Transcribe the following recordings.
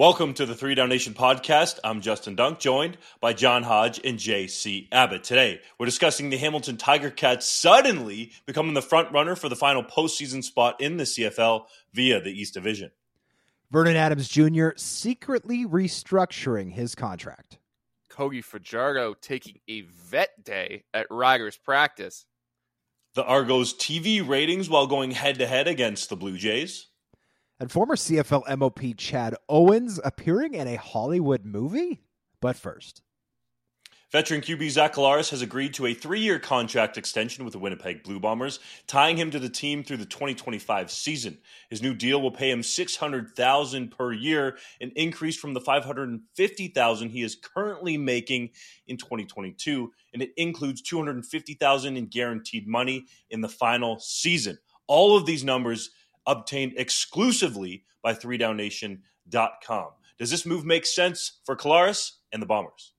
Welcome to the Three Down Nation podcast. I'm Justin Dunk, joined by John Hodge and J.C. Abbott. Today, we're discussing the Hamilton Tiger Cats suddenly becoming the front runner for the final postseason spot in the CFL via the East Division. Vernon Adams Jr. secretly restructuring his contract. Cody Fajardo taking a vet day at Riders practice. The Argos TV ratings while going head to head against the Blue Jays and former CFL MOP Chad Owens appearing in a Hollywood movie? But first, Veteran QB Zach Collaros has agreed to a three year contract extension with the Winnipeg Blue Bombers, tying him to the team through the 2025 season. His new deal will pay him 600,000 per year, an increase from the 550,000 he is currently making in 2022, and it includes 250,000 in guaranteed money in the final season. All of these numbers obtained exclusively by 3downnation.com. Does this move make sense for Collaros and the Bombers?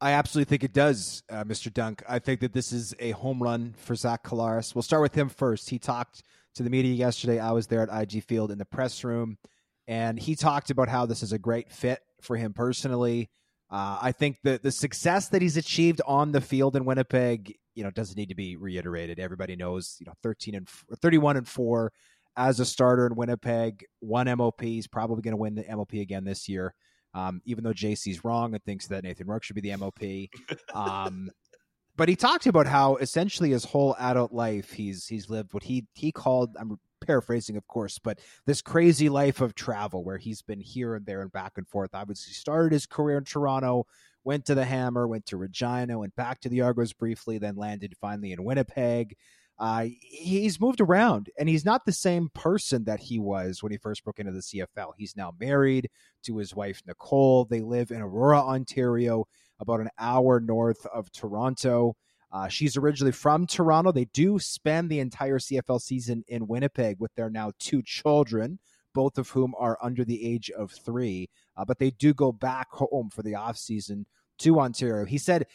I absolutely think it does, uh, Mr. Dunk. I think that this is a home run for Zach Collaros. We'll start with him first. He talked to the media yesterday. I was there at IG Field in the press room, and he talked about how this is a great fit for him personally. Uh, I think that the success that he's achieved on the field in Winnipeg, you know, doesn't need to be reiterated. Everybody knows, you know, 13 and 31 and 4 as a starter in Winnipeg. One MOP. He's probably going to win the MOP again this year. Um, even though JC's wrong and thinks that Nathan Rourke should be the MOP. Um, but he talked about how essentially his whole adult life he's he's lived what he he called I'm paraphrasing of course, but this crazy life of travel where he's been here and there and back and forth. Obviously started his career in Toronto, went to the Hammer, went to Regina, went back to the Argos briefly, then landed finally in Winnipeg. Uh, he's moved around and he's not the same person that he was when he first broke into the CFL. He's now married to his wife, Nicole. They live in Aurora, Ontario, about an hour north of Toronto. Uh, she's originally from Toronto. They do spend the entire CFL season in Winnipeg with their now two children, both of whom are under the age of three. Uh, but they do go back home for the off season to Ontario. He said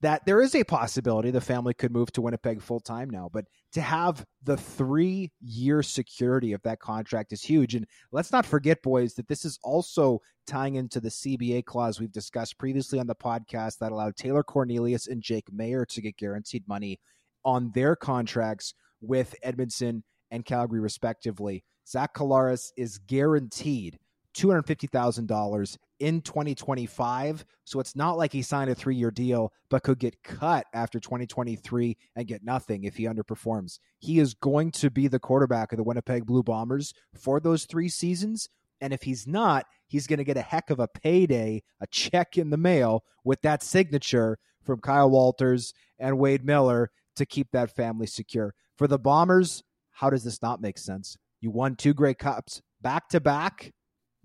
that there is a possibility the family could move to Winnipeg full time now, but to have the three year security of that contract is huge. And let's not forget, boys, that this is also tying into the CBA clause we've discussed previously on the podcast that allowed Taylor Cornelius and Jake Maier to get guaranteed money on their contracts with Edmonton and Calgary, respectively. Zach Collaros is guaranteed $250,000 in 2025. So it's not like he signed a three year deal, but could get cut after 2023 and get nothing if he underperforms. He is going to be the quarterback of the Winnipeg Blue Bombers for those three seasons. And if he's not, he's going to get a heck of a payday, a check in the mail with that signature from Kyle Walters and Wade Miller to keep that family secure. For the Bombers, how does this not make sense? You won two Grey Cups back to back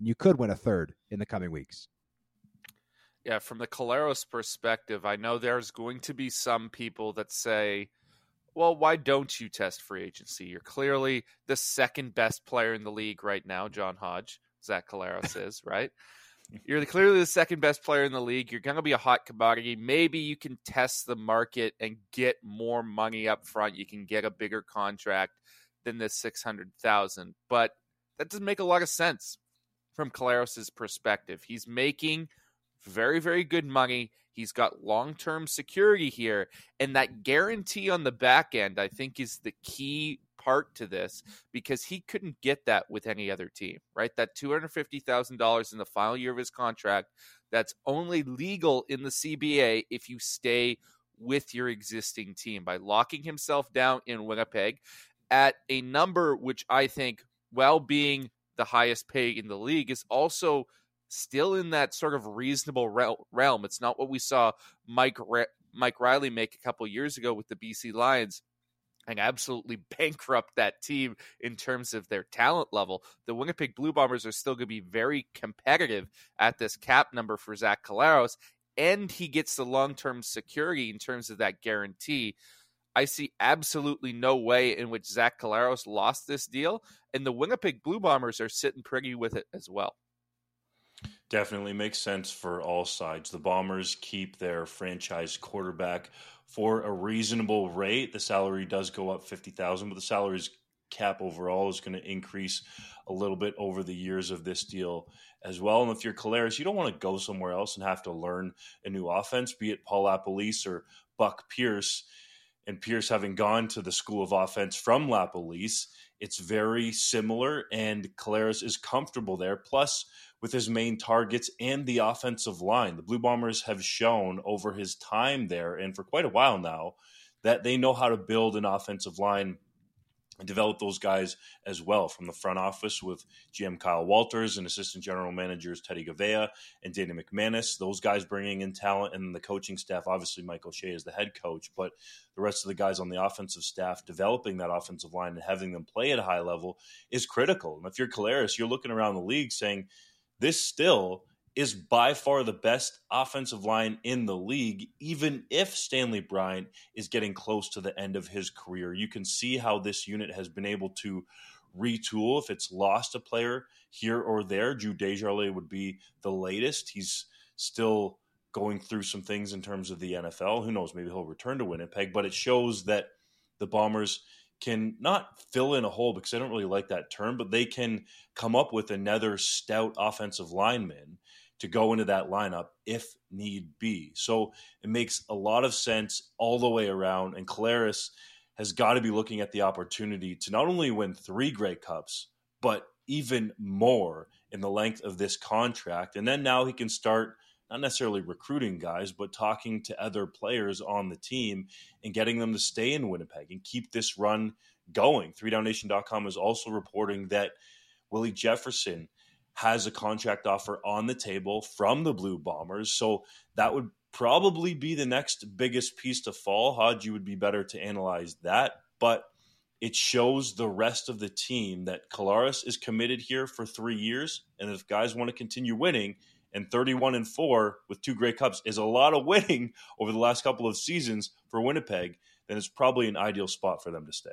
you could win a third in the coming weeks. Yeah, from the Collaros perspective, I know there's going to be some people that say, well, why don't you test free agency? You're clearly the second best player in the league right now, John Hodge. Zach Collaros is, right? You're clearly the second best player in the league. You're going to be a hot commodity. Maybe you can test the market and get more money up front. You can get a bigger contract than this 600,000. But that doesn't make a lot of sense from Collaros's perspective. He's making very, very good money. He's got long term security here. And that guarantee on the back end, I think, is the key part to this because he couldn't get that with any other team, right? That $250,000 in the final year of his contract, that's only legal in the CBA if you stay with your existing team by locking himself down in Winnipeg at a number which I think, while being the highest pay in the league, is also still in that sort of reasonable realm. It's not what we saw Mike Mike Reilly make a couple years ago with the BC Lions and absolutely bankrupt that team in terms of their talent level. The Winnipeg Blue Bombers are still going to be very competitive at this cap number for Zach Collaros, and he gets the long term security in terms of that guarantee. I see absolutely no way in which Zach Collaros lost this deal, and the Winnipeg Blue Bombers are sitting pretty with it as well. Definitely makes sense for all sides. The Bombers keep their franchise quarterback for a reasonable rate. The salary does go up fifty thousand, but the salary is cap overall is going to increase a little bit over the years of this deal as well. And if you're Collaros, you don't want to go somewhere else and have to learn a new offense, be it Paul LaPolice or Buck Pierce. And Pierce having gone to the school of offense from LaPolice, it's very similar, and Collaros is comfortable there. Plus, with his main targets and the offensive line, the Blue Bombers have shown over his time there, and for quite a while now, that they know how to build an offensive line develop those guys as well from the front office with GM Kyle Walters and assistant general managers Teddy Goveia and Danny McManus. Those guys bringing in talent and the coaching staff. Obviously, Michael O'Shea is the head coach, but the rest of the guys on the offensive staff developing that offensive line and having them play at a high level is critical. And if you're Collaros, you're looking around the league saying this still is by far the best offensive line in the league, even if Stanley Bryant is getting close to the end of his career. You can see how this unit has been able to retool if it's lost a player here or there. Drew Desjardins would be the latest. He's still going through some things in terms of the NFL. Who knows? Maybe he'll return to Winnipeg, but it shows that the Bombers can not fill in a hole because I don't really like that term, but they can come up with another stout offensive lineman to go into that lineup if need be. So it makes a lot of sense all the way around. And Collaros has got to be looking at the opportunity to not only win three Grey Cups, but even more in the length of this contract. And then now he can start not necessarily recruiting guys, but talking to other players on the team and getting them to stay in Winnipeg and keep this run going. 3downnation.com is also reporting that Willie Jefferson has a contract offer on the table from the Blue Bombers. So that would probably be the next biggest piece to fall. Hodge, you would be better to analyze that. But it shows the rest of the team that Collaros is committed here for three years. And if guys want to continue winning, and 31 and 4 with two Grey Cups is a lot of winning over the last couple of seasons for Winnipeg, then it's probably an ideal spot for them to stay.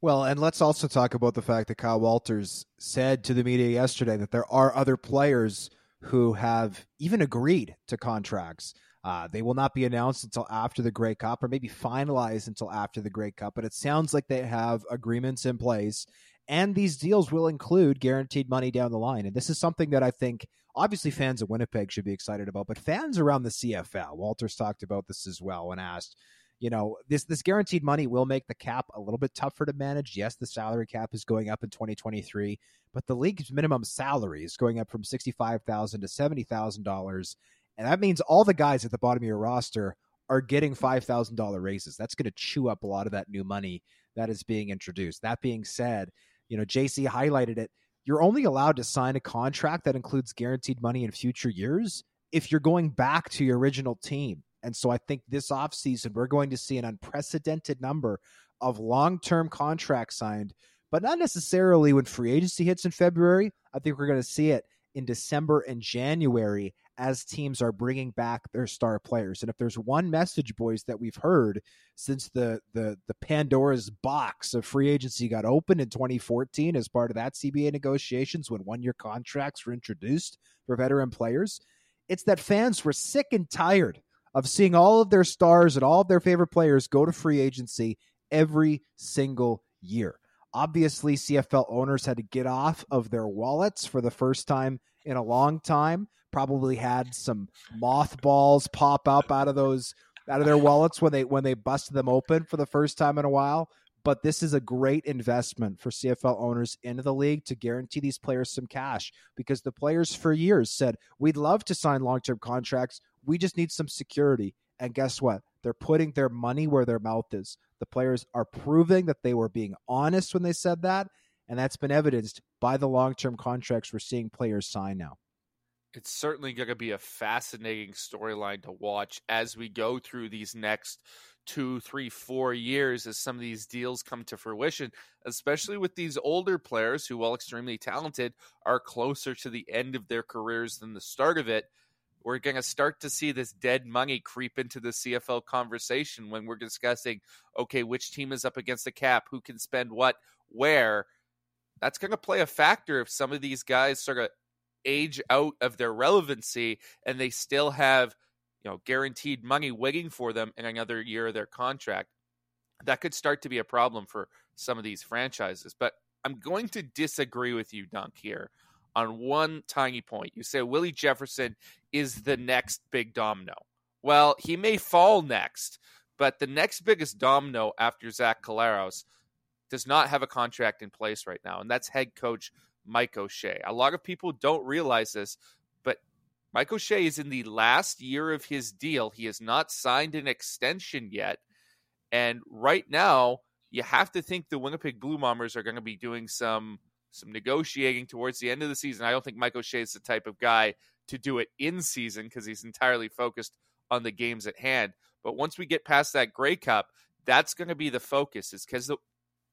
Well, and let's also talk about the fact that Kyle Walters said to the media yesterday that there are other players who have even agreed to contracts. Uh, they will not be announced until after the Grey Cup, or maybe finalized until after the Grey Cup. But it sounds like they have agreements in place, and these deals will include guaranteed money down the line. And this is something that I think obviously fans of Winnipeg should be excited about, but fans around the CFL, Walters talked about this as well when asked you know this this guaranteed money will make the cap a little bit tougher to manage. Yes the salary cap is going up in 2023 but the league's minimum salary is going up from 65000 to $70000 and that means all the guys at the bottom of your roster are getting $5000 raises. That's going to chew up a lot of that new money that is being introduced. That being said you know jc highlighted it you're only allowed to sign a contract that includes guaranteed money in future years if you're going back to your original team and so I think this offseason, we're going to see an unprecedented number of long term contracts signed, but not necessarily when free agency hits in February. I think we're going to see it in December and January as teams are bringing back their star players. And if there's one message, boys, that we've heard since the the the Pandora's box of free agency got opened in 2014 as part of that CBA negotiations when one year contracts were introduced for veteran players, it's that fans were sick and tired of seeing all of their stars and all of their favorite players go to free agency every single year. Obviously, CFL owners had to get off of their wallets for the first time in a long time. Probably had some mothballs pop up out of those out of their wallets when they when they busted them open for the first time in a while. But this is a great investment for CFL owners into the league to guarantee these players some cash because the players for years said, We'd love to sign long term contracts. We just need some security. And guess what? They're putting their money where their mouth is. The players are proving that they were being honest when they said that. And that's been evidenced by the long term contracts we're seeing players sign now. It's certainly going to be a fascinating storyline to watch as we go through these next two, three, four years as some of these deals come to fruition, especially with these older players who, while extremely talented, are closer to the end of their careers than the start of it. We're going to start to see this dead money creep into the CFL conversation when we're discussing, okay, which team is up against the cap, who can spend what, where. That's going to play a factor if some of these guys sort of age out of their relevancy and they still have – you know, guaranteed money waiting for them in another year of their contract. that could start to be a problem for some of these franchises. But I'm going to disagree with you, Dunk, here on one tiny point. You say Willie Jefferson is the next big domino. Well, he may fall next, but the next biggest domino after Zach Collaros does not have a contract in place right now, and that's head coach Mike O'Shea. A lot of people don't realize this, but Mike O'Shea is in the last year of his deal. He has not signed an extension yet. And right now, you have to think the Winnipeg Blue Bombers are going to be doing some some negotiating towards the end of the season. I don't think Mike O'Shea is the type of guy to do it in season because he's entirely focused on the games at hand. But once we get past that Grey Cup, that's going to be the focus. Is because the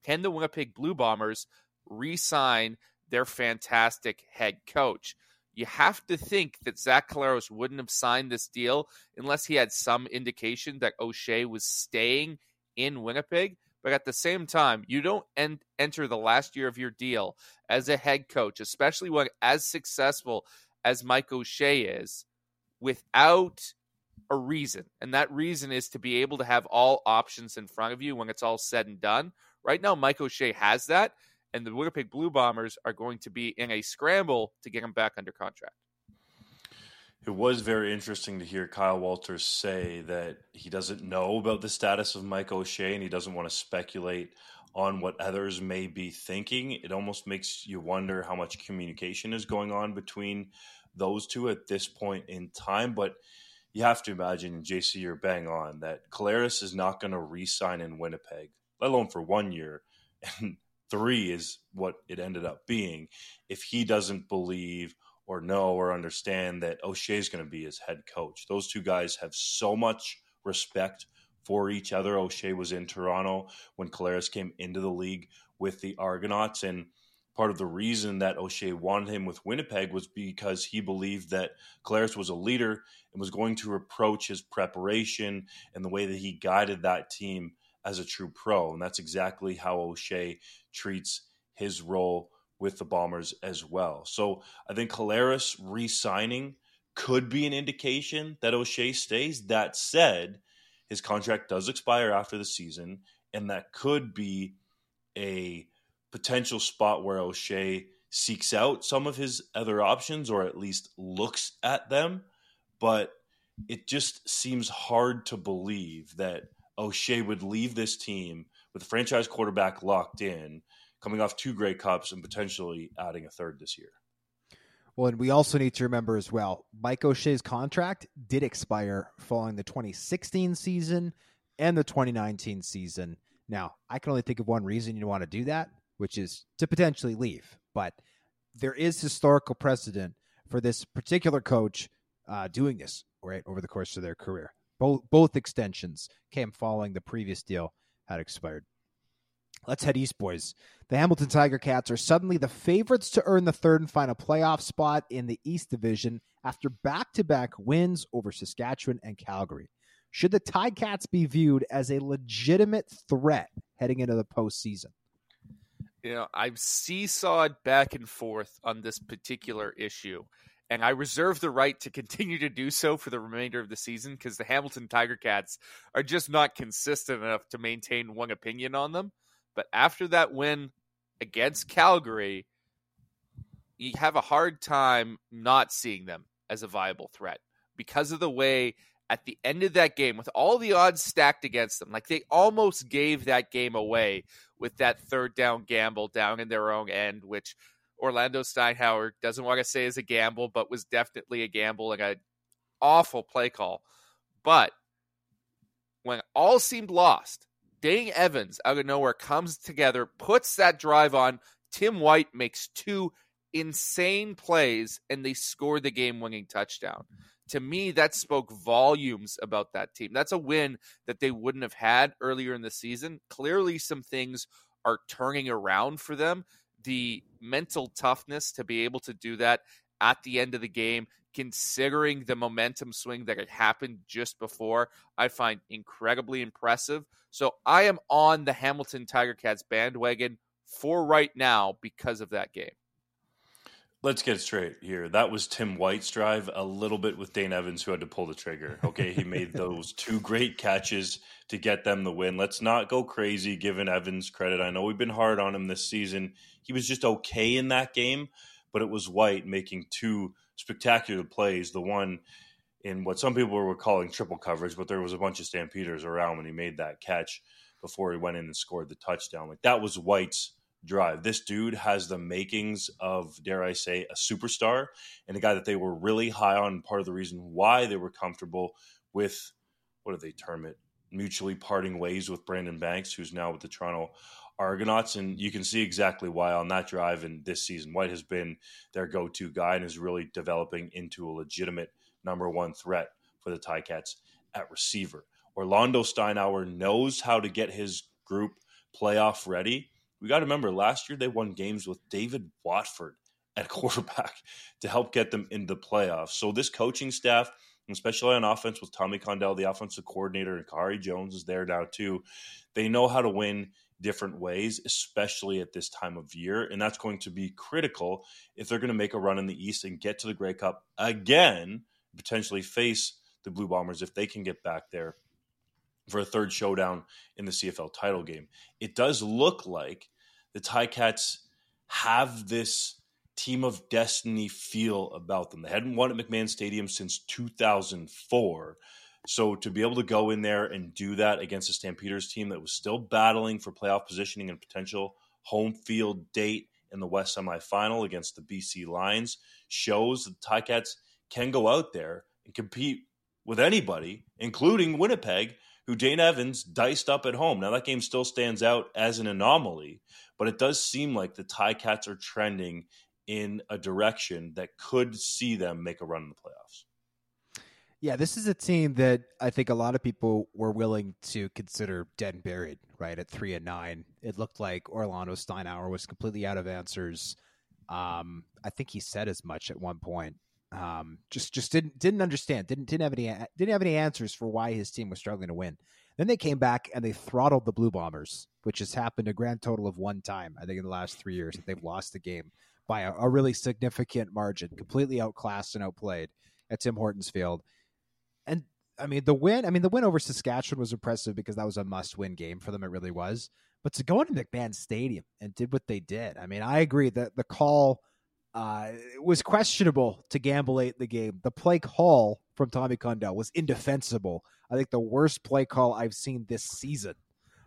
can the Winnipeg Blue Bombers re-sign their fantastic head coach? You have to think that Zach Collaros wouldn't have signed this deal unless he had some indication that O'Shea was staying in Winnipeg. But at the same time, you don't en- enter the last year of your deal as a head coach, especially when as successful as Mike O'Shea is, without a reason. And that reason is to be able to have all options in front of you when it's all said and done. Right now, Mike O'Shea has that, and the Winnipeg Blue Bombers are going to be in a scramble to get him back under contract. It was very interesting to hear Kyle Walters say that he doesn't know about the status of Mike O'Shea and he doesn't want to speculate on what others may be thinking. It almost makes you wonder how much communication is going on between those two at this point in time. But you have to imagine, JC, you're bang on that Collaros is not going to re sign in Winnipeg, let alone for one year. And three is what it ended up being if he doesn't believe or know or understand that O'Shea is going to be his head coach. Those two guys have so much respect for each other. O'Shea was in Toronto when Collaros came into the league with the Argonauts. And part of the reason that O'Shea wanted him with Winnipeg was because he believed that Collaros was a leader and was going to approach his preparation and the way that he guided that team as a true pro. And that's exactly how O'Shea treats his role with the Bombers as well. So I think Collaros re signing could be an indication that O'Shea stays. That said, his contract does expire after the season, and that could be a potential spot where O'Shea seeks out some of his other options or at least looks at them. But it just seems hard to believe that O'Shea would leave this team with the franchise quarterback locked in coming off two Grey Cups and potentially adding a third this year. Well, and we also need to remember as well, Mike O'Shea's contract did expire following the 2016 season and the 2019 season. Now, I can only think of one reason you want to do that, which is to potentially leave. But there is historical precedent for this particular coach uh, doing this right over the course of their career. Both both extensions came following the previous deal had expired. Let's head east, boys. The Hamilton Tiger Cats are suddenly the favorites to earn the third and final playoff spot in the East Division after back to back wins over Saskatchewan and Calgary. Should the Tiger Cats be viewed as a legitimate threat heading into the postseason? You know, I've seesawed back and forth on this particular issue, and I reserve the right to continue to do so for the remainder of the season because the Hamilton Tiger Cats are just not consistent enough to maintain one opinion on them. But after that win against Calgary, you have a hard time not seeing them as a viable threat because of the way at the end of that game, with all the odds stacked against them, like they almost gave that game away with that third down gamble down in their own end, which Orlando Steinauer doesn't want to say is a gamble, but was definitely a gamble and an awful play call. But when all seemed lost, Dane Evans out of nowhere comes together, puts that drive on. Tim White makes two insane plays, and they score the game winning touchdown. To me, that spoke volumes about that team. That's a win that they wouldn't have had earlier in the season. Clearly, some things are turning around for them. The mental toughness to be able to do that at the end of the game, considering the momentum swing that had happened just before, I find incredibly impressive. So I am on the Hamilton Tiger Cats bandwagon for right now because of that game. Let's get straight here. That was Tim White's drive, a little bit with Dane Evans, who had to pull the trigger. Okay, he made those two great catches to get them the win. Let's not go crazy giving Evans credit. I know we've been hard on him this season. He was just okay in that game, but it was White making two spectacular plays. The one in what some people were calling triple coverage, but there was a bunch of Stampeders around when he made that catch before he went in and scored the touchdown. Like that was White's drive. This dude has the makings of, dare I say, a superstar and a guy that they were really high on. Part of the reason why they were comfortable with what do they term it? Mutually parting ways with Brandon Banks, who's now with the Toronto Argonauts. And you can see exactly why on that drive and this season, White has been their go to guy and is really developing into a legitimate number one threat for the Ticats at receiver. Orlando Steinauer knows how to get his group playoff ready. We got to remember last year they won games with David Watford at quarterback to help get them into the playoffs. So this coaching staff, especially on offense with Tommy Condell, the offensive coordinator, and Khari Jones is there now too. They know how to win different ways, especially at this time of year. And that's going to be critical if they're going to make a run in the East and get to the Grey Cup again, potentially face the Blue Bombers if they can get back there for a third showdown in the CFL title game. It does look like the Ticats have this team of destiny feel about them. They hadn't won at McMahon Stadium since 2004. So to be able to go in there and do that against a Stampeders team that was still battling for playoff positioning and potential home field date in the West semifinal against the BC Lions shows that the Ticats can go out there and compete with anybody, including Winnipeg, who Dane Evans diced up at home. Now that game still stands out as an anomaly, but it does seem like the Ticats are trending in a direction that could see them make a run in the playoffs. Yeah, this is a team that I think a lot of people were willing to consider dead and buried, right? At three and nine. It looked like Orlando Steinauer was completely out of answers. Um, I think he said as much at one point. Um, just just didn't didn't understand, didn't didn't have any didn't have any answers for why his team was struggling to win. Then they came back and they throttled the Blue Bombers, which has happened a grand total of one time, I think, in the last three years that they've lost the game by a, a really significant margin, completely outclassed and outplayed at Tim Hortons Field. And I mean, the win, I mean, the win over Saskatchewan was impressive because that was a must win game for them. It really was. But to go into McMahon Stadium and did what they did, I mean, I agree that the call uh, was questionable to gamble late in the game. The play call from Tommy Condell was indefensible. I think the worst play call I've seen this season.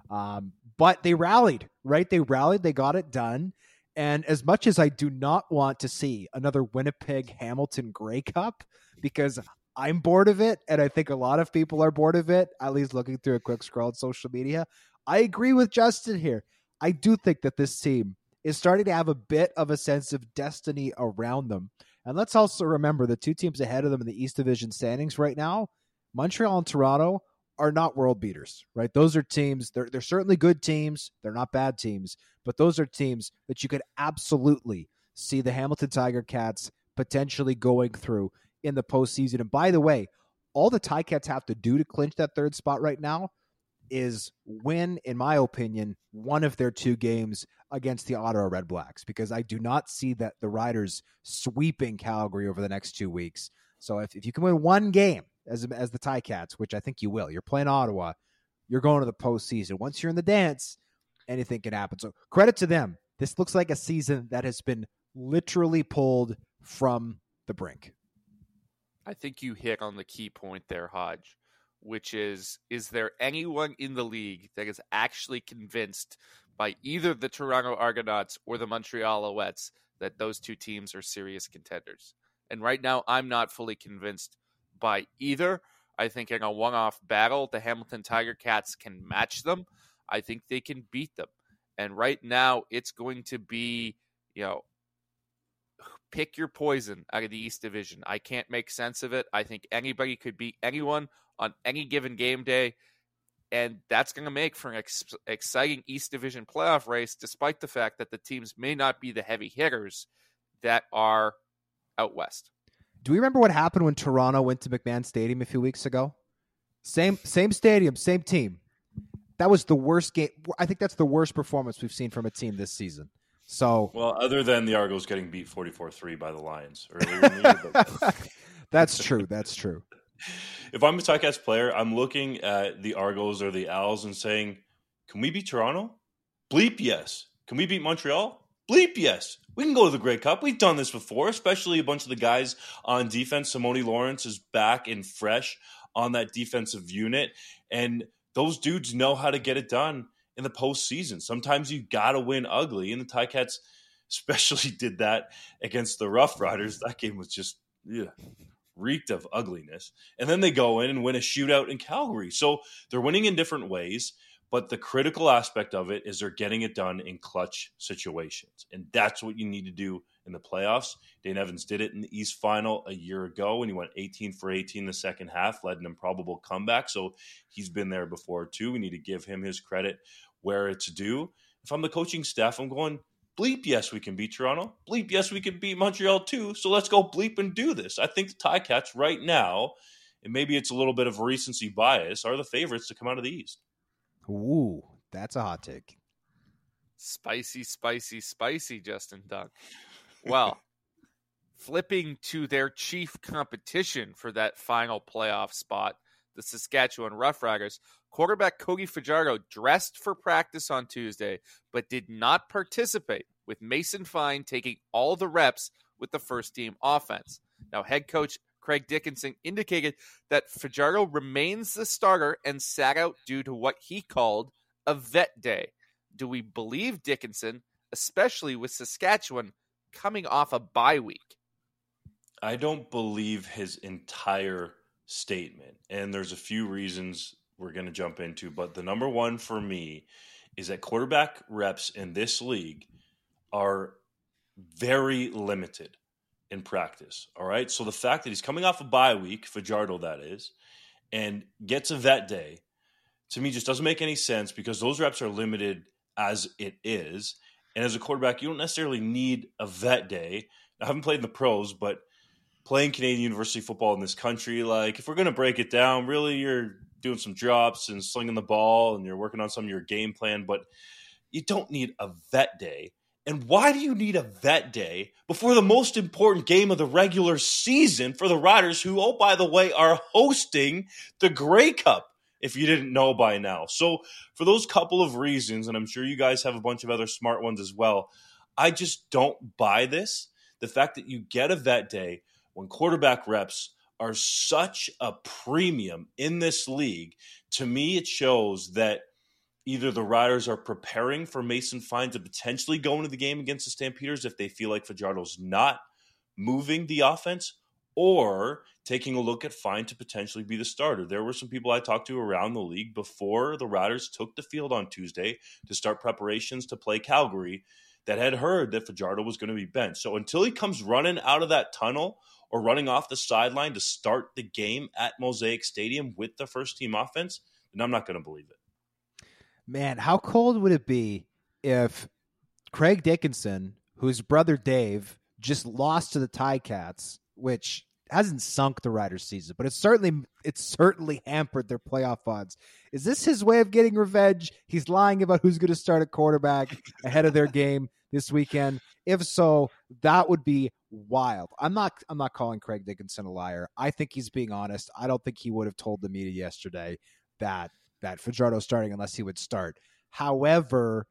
Um, but they rallied, right? They rallied, they got it done. And as much as I do not want to see another Winnipeg Hamilton Grey Cup, because I'm bored of it, and I think a lot of people are bored of it, at least looking through a quick scroll on social media, I agree with Justin here. I do think that this team is starting to have a bit of a sense of destiny around them. And let's also remember the two teams ahead of them in the East Division standings right now, Montreal and Toronto, are not world beaters, right? Those are teams, they're, they're certainly good teams. They're not bad teams, but those are teams that you could absolutely see the Hamilton Tiger Cats potentially going through in the postseason. And by the way, all the Ticats have to do to clinch that third spot right now is win, in my opinion, one of their two games against the Ottawa Red Blacks because I do not see that the Riders sweeping Calgary over the next two weeks. So if, if you can win one game as as the Ticats, which I think you will, you're playing Ottawa, you're going to the postseason. Once you're in the dance, anything can happen. So credit to them. This looks like a season that has been literally pulled from the brink. I think you hit on the key point there, Hodge which is is there anyone in the league that is actually convinced by either the Toronto Argonauts or the Montreal Alouettes that those two teams are serious contenders? And right now, I'm not fully convinced by either. I think in a one off battle, the Hamilton Tiger Cats can match them. I think they can beat them. And right now, it's going to be, you know, pick your poison out of the East Division. I can't make sense of it. I think anybody could beat anyone on any given game day. And that's going to make for an ex- exciting East Division playoff race, despite the fact that the teams may not be the heavy hitters that are out west. Do we remember what happened when Toronto went to McMahon Stadium a few weeks ago? Same same stadium, same team. That was the worst game. I think that's the worst performance we've seen from a team this season. So, well, other than the Argos getting beat 44-3 by the Lions earlier the that's true. That's true. If I'm a Ticats player, I'm looking at the Argos or the Owls and saying, "Can we beat Toronto? Bleep yes. Can we beat Montreal? Bleep yes. We can go to the Grey Cup. We've done this before, especially a bunch of the guys on defense. Simoni Lawrence is back and fresh on that defensive unit, and those dudes know how to get it done in the postseason. Sometimes you got to win ugly, and the Ticats especially did that against the Rough Riders. That game was just yeah, reeked of ugliness. And then they go in and win a shootout in Calgary. So they're winning in different ways. But the critical aspect of it is they're getting it done in clutch situations. And that's what you need to do in the playoffs. Dane Evans did it in the East Final a year ago when he went 18 for 18 the second half, led an improbable comeback. So he's been there before too. We need to give him his credit where it's due. If I'm the coaching staff, I'm going, bleep, yes, we can beat Toronto. Bleep, yes, we can beat Montreal too. So let's go bleep and do this. I think the Ticats right now, and maybe it's a little bit of recency bias, are the favorites to come out of the East. Ooh, that's a hot take. Spicy, spicy, spicy, Justin Dunk. Well, flipping to their chief competition for that final playoff spot, the Saskatchewan Roughriders, quarterback Cody Fajardo dressed for practice on Tuesday, but did not participate, with Mason Fine taking all the reps with the first team offense. Now, head coach Craig Dickinson indicated that Fajardo remains the starter and sat out due to what he called a vet day. Do we believe Dickinson, especially with Saskatchewan coming off a bye week? I don't believe his entire statement. And there's a few reasons we're going to jump into. But the number one for me is that quarterback reps in this league are very limited in practice. All right. So the fact that he's coming off a bye week, Fajardo that is, and gets a vet day, to me just doesn't make any sense because those reps are limited as it is. And as a quarterback, you don't necessarily need a vet day. I haven't played in the pros, but playing Canadian University football in this country, like if we're going to break it down, really you're doing some drops and slinging the ball and you're working on some of your game plan, but you don't need a vet day and why do you need a vet day before the most important game of the regular season for the Riders, who, oh, by the way, are hosting the Grey Cup, if you didn't know by now? So, for those couple of reasons, and I'm sure you guys have a bunch of other smart ones as well, I just don't buy this. The fact that you get a vet day when quarterback reps are such a premium in this league, to me, it shows that either the Riders are preparing for Mason Fine to potentially go into the game against the Stampeders if they feel like Fajardo's not moving the offense, or taking a look at Fine to potentially be the starter. There were some people I talked to around the league before the Riders took the field on Tuesday to start preparations to play Calgary that had heard that Fajardo was going to be benched. So until he comes running out of that tunnel or running off the sideline to start the game at Mosaic Stadium with the first team offense, then I'm not going to believe it. Man, how cold would it be if Craig Dickinson, whose brother Dave just lost to the Ticats, which hasn't sunk the Riders' season, but it's certainly it's certainly hampered their playoff odds. Is this his way of getting revenge? He's lying about who's going to start at quarterback ahead of their game this weekend. If so, that would be wild. I'm not I'm not calling Craig Dickinson a liar. I think he's being honest. I don't think he would have told the media yesterday that that Fajardo starting unless he would start. However,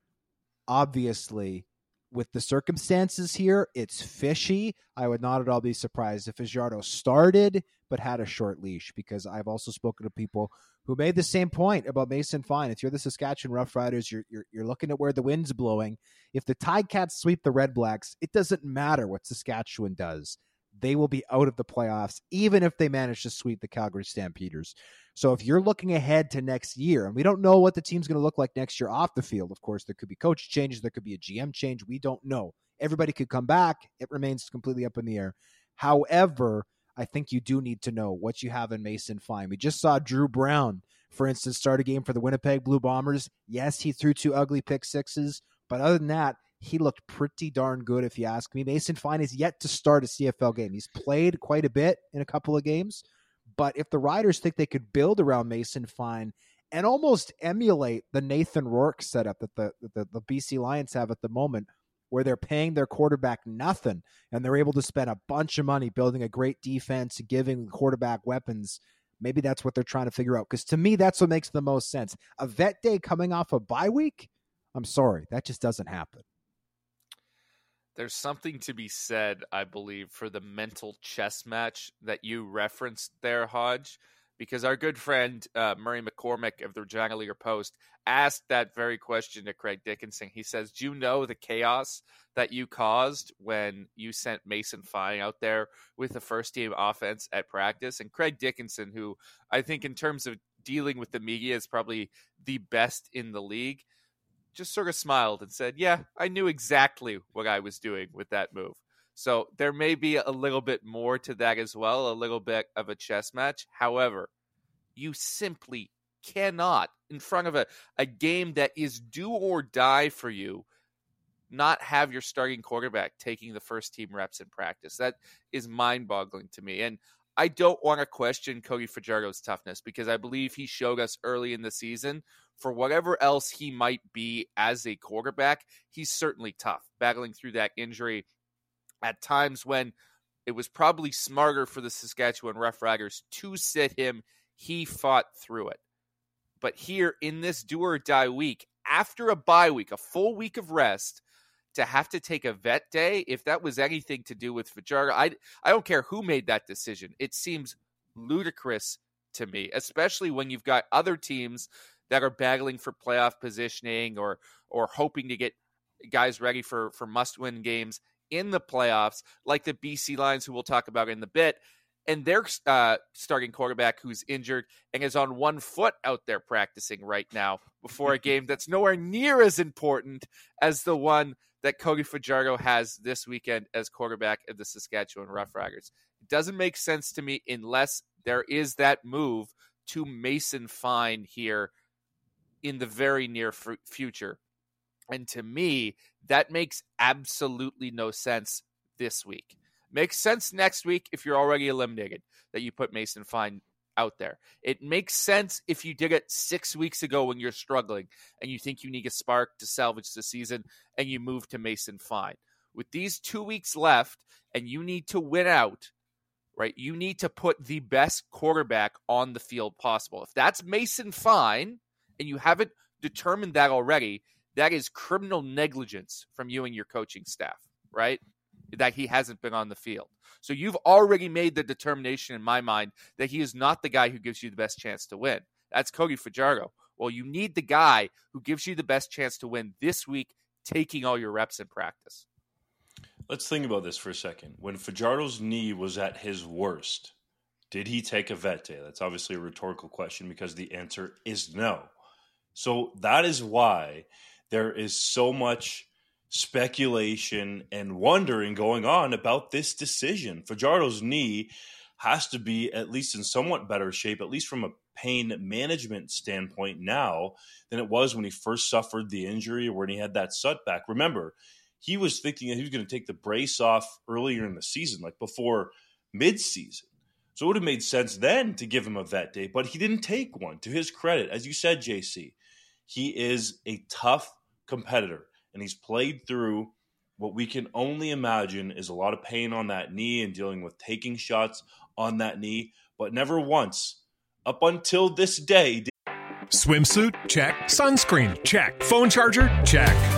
obviously, with the circumstances here, it's fishy. I would not at all be surprised if Fajardo started but had a short leash because I've also spoken to people who made the same point about Mason Fine. If you're the Saskatchewan Roughriders, you're, you're, you're looking at where the wind's blowing. If the Ticats sweep the Red Blacks, it doesn't matter what Saskatchewan does. They will be out of the playoffs, even if they manage to sweep the Calgary Stampeders. So if you're looking ahead to next year, and we don't know what the team's going to look like next year off the field, of course, there could be coach changes, there could be a GM change. We don't know. Everybody could come back. It remains completely up in the air. However, I think you do need to know what you have in Mason Fine. We just saw Drew Brown, for instance, start a game for the Winnipeg Blue Bombers. Yes, he threw two ugly pick sixes, but other than that, he looked pretty darn good, if you ask me. Mason Fine is yet to start a CFL game. He's played quite a bit in a couple of games, but if the Riders think they could build around Mason Fine and almost emulate the Nathan Rourke setup that the, the, the BC Lions have at the moment, where they're paying their quarterback nothing and they're able to spend a bunch of money building a great defense, giving the quarterback weapons. Maybe that's what they're trying to figure out. Because to me, that's what makes the most sense. A vet day coming off a bye week, I'm sorry, that just doesn't happen. There's something to be said, I believe, for the mental chess match that you referenced there, Hodge because our good friend uh, Murray McCormick of the Leader-Post asked that very question to Craig Dickinson. He says, Do you know the chaos that you caused when you sent Mason Fine out there with the first team offense at practice? And Craig Dickinson, who I think in terms of dealing with the media is probably the best in the league, just sort of smiled and said, Yeah, I knew exactly what I was doing with that move. So there may be a little bit more to that as well, a little bit of a chess match. However, you simply cannot, in front of a, a game that is do or die for you, not have your starting quarterback taking the first team reps in practice. That is mind boggling to me. And I don't want to question Cody Fajardo's toughness because I believe he showed us early in the season for whatever else he might be as a quarterback, he's certainly tough, battling through that injury at times when it was probably smarter for the Saskatchewan Roughriders to sit him. He fought through it. But here in this do or die week, after a bye week, a full week of rest, to have to take a vet day, if that was anything to do with Fajardo, I, I don't care who made that decision. It seems ludicrous to me, especially when you've got other teams that are battling for playoff positioning or or hoping to get guys ready for for must win games in the playoffs, like the BC Lions, who we'll talk about in a bit, and their uh, starting quarterback who's injured and is on one foot out there practicing right now before a game that's nowhere near as important as the one that Cody Fajardo has this weekend as quarterback of the Saskatchewan Roughriders. It doesn't make sense to me unless there is that move to Mason Fine here in the very near f- future. And to me, that makes absolutely no sense this week. Makes sense next week if you're already eliminated that you put Mason Fine out there. It makes sense if you did it six weeks ago when you're struggling and you think you need a spark to salvage the season and you move to Mason Fine. With these two weeks left and you need to win out, right? You need to put the best quarterback on the field possible. If that's Mason Fine and you haven't determined that already, that is criminal negligence from you and your coaching staff, right? That he hasn't been on the field. So you've already made the determination in my mind that he is not the guy who gives you the best chance to win. That's Cody Fajardo. Well, you need the guy who gives you the best chance to win this week, taking all your reps in practice. Let's think about this for a second. When Fajardo's knee was at his worst, did he take a vet day? That's obviously a rhetorical question because the answer is no. So that is why there is so much speculation and wondering going on about this decision. Fajardo's knee has to be at least in somewhat better shape, at least from a pain management standpoint now than it was when he first suffered the injury or when he had that setback. Remember, he was thinking that he was going to take the brace off earlier in the season, like before midseason. So it would have made sense then to give him a vet day, but he didn't take one. To his credit, as you said, JC, he is a tough competitor, and he's played through what we can only imagine is a lot of pain on that knee and dealing with taking shots on that knee, but never once, up until this day, Swimsuit? Check. Sunscreen? Check. Phone charger? Check.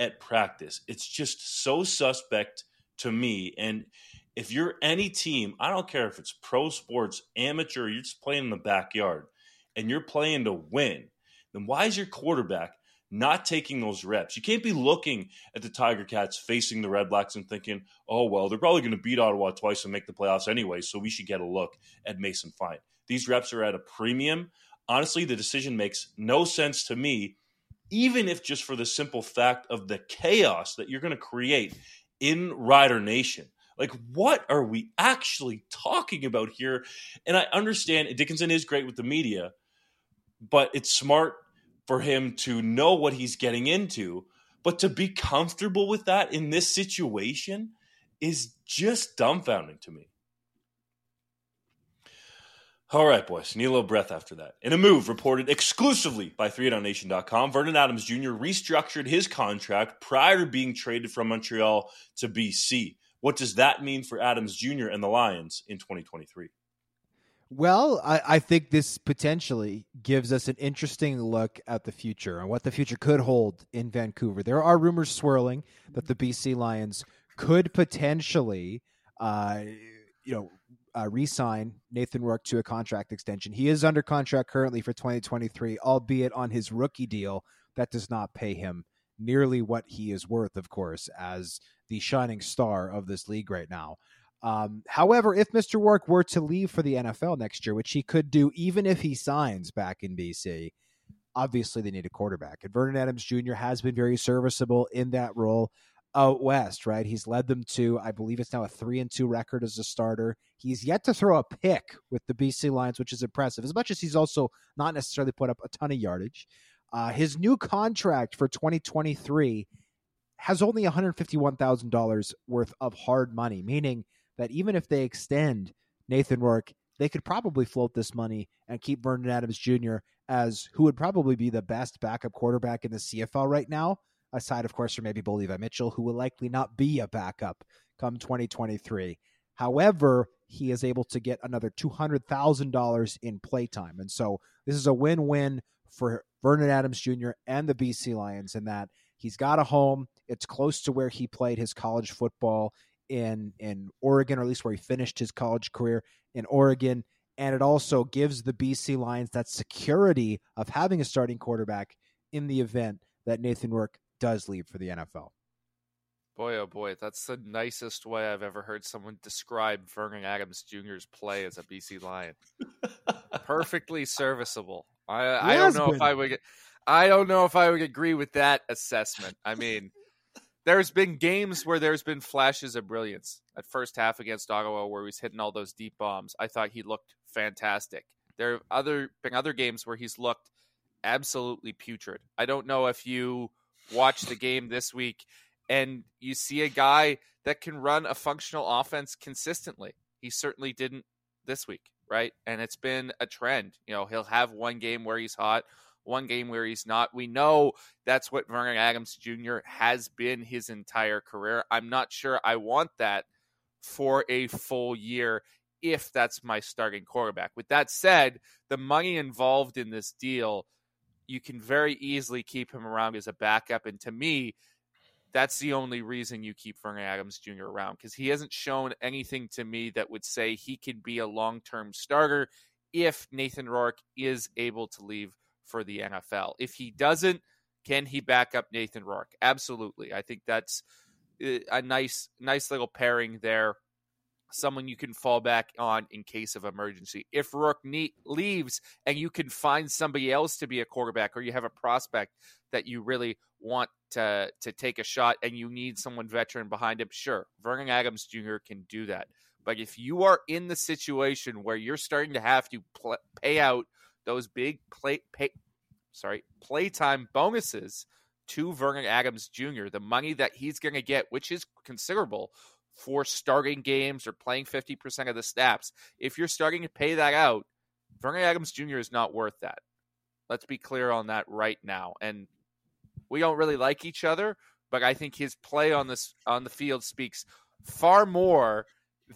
at practice? It's just so suspect to me. And if you're any team, I don't care if it's pro sports, amateur, you're just playing in the backyard and you're playing to win, then why is your quarterback not taking those reps. You can't be looking at the Tiger Cats facing the Red Blacks and thinking, oh, well, they're probably going to beat Ottawa twice and make the playoffs anyway, so we should get a look at Mason Fine. These reps are at a premium. Honestly, the decision makes no sense to me, even if just for the simple fact of the chaos that you're going to create in Rider Nation. Like, what are we actually talking about here? And I understand Dickenson is great with the media, but it's smart for him to know what he's getting into, but to be comfortable with that in this situation is just dumbfounding to me. All right, boys. Need a little breath after that. In a move reported exclusively by 3 Vernon Adams Jr. restructured his contract prior to being traded from Montreal to BC. What does that mean for Adams Jr. and the Lions in 2023? Well, I, I, think this potentially gives us an interesting look at the future and what the future could hold in Vancouver. There are rumors swirling that the BC Lions could potentially, uh, you know, uh, re-sign Nathan Rourke to a contract extension. He is under contract currently for 2023, albeit on his rookie deal that does not pay him nearly what he is worth, of course, as the shining star of this league right now. Um, however, if Mr. Rourke were to leave for the NFL next year, which he could do even if he signs back in BC, obviously they need a quarterback. And Vernon Adams Jr. has been very serviceable in that role out west, right? He's led them to, I believe it's now a three and two record as a starter. He's yet to throw a pick with the BC Lions, which is impressive, as much as he's also not necessarily put up a ton of yardage. Uh, his new contract for 2023 has only $151,000 worth of hard money, meaning – that even if they extend Nathan Rourke, they could probably float this money and keep Vernon Adams Jr. as who would probably be the best backup quarterback in the CFL right now, aside, of course, from maybe Bo Levi Mitchell, who will likely not be a backup come 2023. However, he is able to get another $200,000 in playtime. And so this is a win win for Vernon Adams Jr. and the BC Lions in that he's got a home. It's close to where he played his college football in in Oregon, or at least where he finished his college career in Oregon. And it also gives the BC Lions that security of having a starting quarterback in the event that Nathan Rourke does leave for the NFL. Boy, oh boy, that's the nicest way I've ever heard someone describe Vernon Adams Jr.'s play as a BC Lion. Perfectly serviceable. I, I don't know been. if I would. I don't know if I would agree with that assessment. I mean, there's been games where there's been flashes of brilliance. At first half against Ottawa, where he's hitting all those deep bombs, I thought he looked fantastic. There have other been other games where he's looked absolutely putrid. I don't know if you watch the game this week and you see a guy that can run a functional offense consistently. He certainly didn't this week, right? And it's been a trend. You know, he'll have one game where he's hot, one game where he's not. We know that's what Vernon Adams Jr. has been his entire career. I'm not sure I want that for a full year if that's my starting quarterback. With that said, the money involved in this deal, you can very easily keep him around as a backup. And to me, that's the only reason you keep Vernon Adams Jr. around because he hasn't shown anything to me that would say he can be a long term starter if Nathan Rourke is able to leave for the NFL. If he doesn't, can he back up Nathan Rourke? Absolutely. I think that's uh, a nice, nice little pairing there. Someone you can fall back on in case of emergency. If Rourke ne- leaves and you can find somebody else to be a quarterback, or you have a prospect that you really want to to take a shot, and you need someone veteran behind him, sure, Vernon Adams Jr. can do that. But if you are in the situation where you're starting to have to pl- pay out those big play pay, sorry playtime bonuses to Vernon Adams Jr., the money that he's going to get, which is considerable for starting games or playing 50% of the snaps, if you're starting to pay that out, Vernon Adams Jr. is not worth that. Let's be clear on that right now. And we don't really like each other, but I think his play on this on the field speaks far more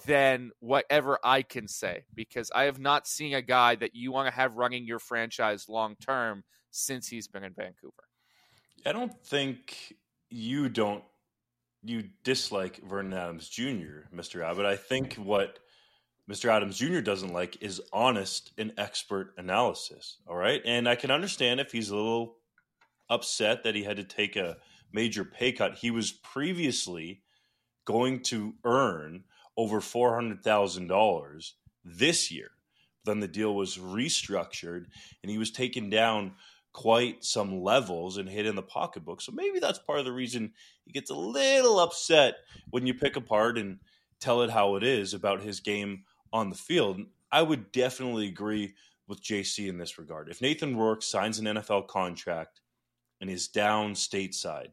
than whatever I can say because I have not seen a guy that you want to have running your franchise long term since he's been in Vancouver. I don't think you don't you dislike Vernon Adams Jr., Mr. Abbott. I think what Mr. Adams Jr. doesn't like is honest and expert analysis. All right. And I can understand if he's a little upset that he had to take a major pay cut. He was previously going to earn over $400,000 this year. Then the deal was restructured and he was taken down quite some levels and hit in the pocketbook. So maybe that's part of the reason he gets a little upset when you pick apart and tell it how it is about his game on the field. I would definitely agree with JC in this regard. If Nathan Rourke signs an NFL contract and is down stateside,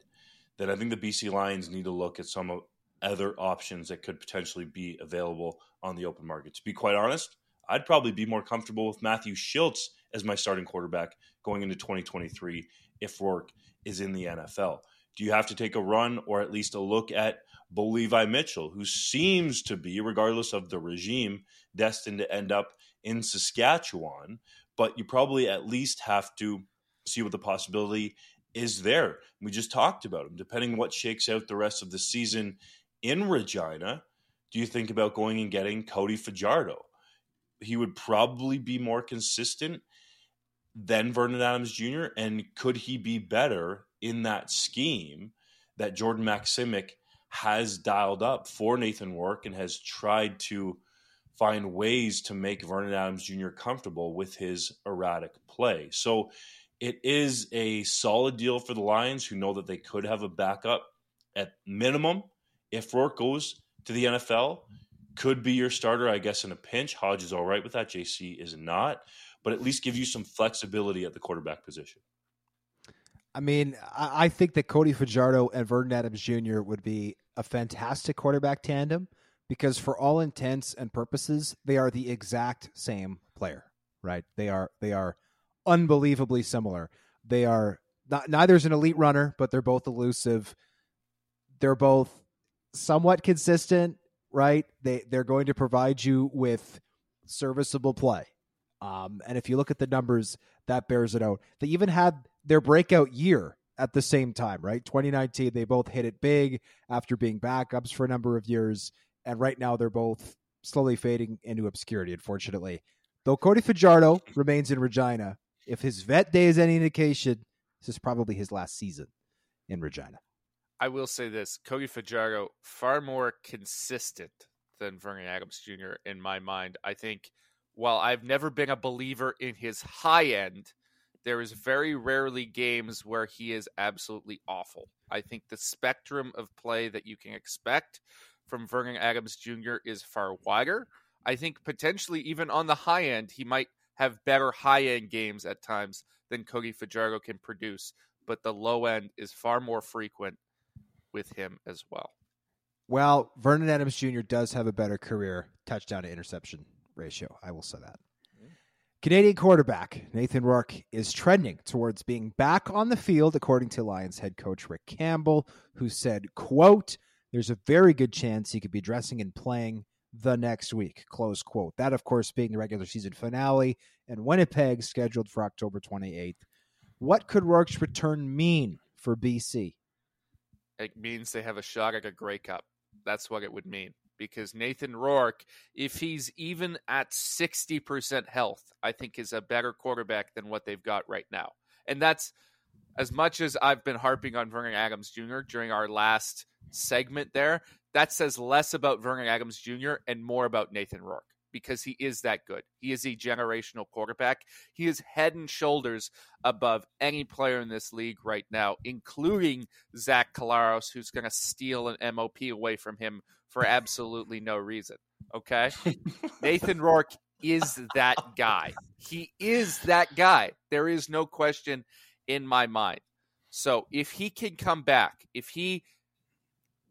then I think the BC Lions need to look at some other options that could potentially be available on the open market. To be quite honest, I'd probably be more comfortable with Matthew Shiltz as my starting quarterback going into 2023 if Rourke is in the NFL. Do you have to take a run or at least a look at Bo Levi Mitchell, who seems to be, regardless of the regime, destined to end up in Saskatchewan? But you probably at least have to see what the possibility is there. We just talked about him. Depending what shakes out the rest of the season in Regina, do you think about going and getting Cody Fajardo? He would probably be more consistent than Vernon Adams Jr. And could he be better in that scheme that Jordan Maksymic has dialed up for Nathan Rourke and has tried to find ways to make Vernon Adams Jr. comfortable with his erratic play. So it is a solid deal for the Lions who know that they could have a backup at minimum if Rourke goes to the NFL. Could be your starter, I guess, in a pinch. Hodge is all right with that. JC is not, but at least give you some flexibility at the quarterback position. I mean, I, think that Cody Fajardo and Vernon Adams Jr. would be a fantastic quarterback tandem because, for all intents and purposes, they are the exact same player. Right? They are they are unbelievably similar. They are not neither's an elite runner, but they're both elusive. They're both somewhat consistent, right? They they're going to provide you with serviceable play. Um, and if you look at the numbers, that bears it out. They even had their breakout year at the same time, right? 2019, they both hit it big after being backups for a number of years. And right now, they're both slowly fading into obscurity, unfortunately. Though Cody Fajardo remains in Regina, if his vet day is any indication, this is probably his last season in Regina. I will say this Cody Fajardo, far more consistent than Vernon Adams Jr. in my mind. I think while I've never been a believer in his high end, there is very rarely games where he is absolutely awful. I think the spectrum of play that you can expect from Vernon Adams Jr. is far wider. I think potentially even on the high end, he might have better high end games at times than Cody Fajardo can produce, but the low end is far more frequent with him as well. Well, Vernon Adams Jr. does have a better career touchdown to interception ratio. I will say that. Canadian quarterback Nathan Rourke is trending towards being back on the field, according to Lions head coach Rick Campbell, who said, quote, there's a very good chance he could be dressing and playing the next week, close quote. That, of course, being the regular season finale and Winnipeg scheduled for October 28th. What could Rourke's return mean for BC? It means they have a shot at a Grey Cup. That's what it would mean. Because Nathan Rourke, if he's even at 60% health, I think is a better quarterback than what they've got right now. And that's as much as I've been harping on Vernon Adams Jr. during our last segment there, that says less about Vernon Adams Jr. and more about Nathan Rourke because he is that good. He is a generational quarterback. He is head and shoulders above any player in this league right now, including Zach Collaros, who's going to steal an MOP away from him for absolutely no reason. Okay? Nathan Rourke is that guy. He is that guy. There is no question in my mind. So if he can come back, if he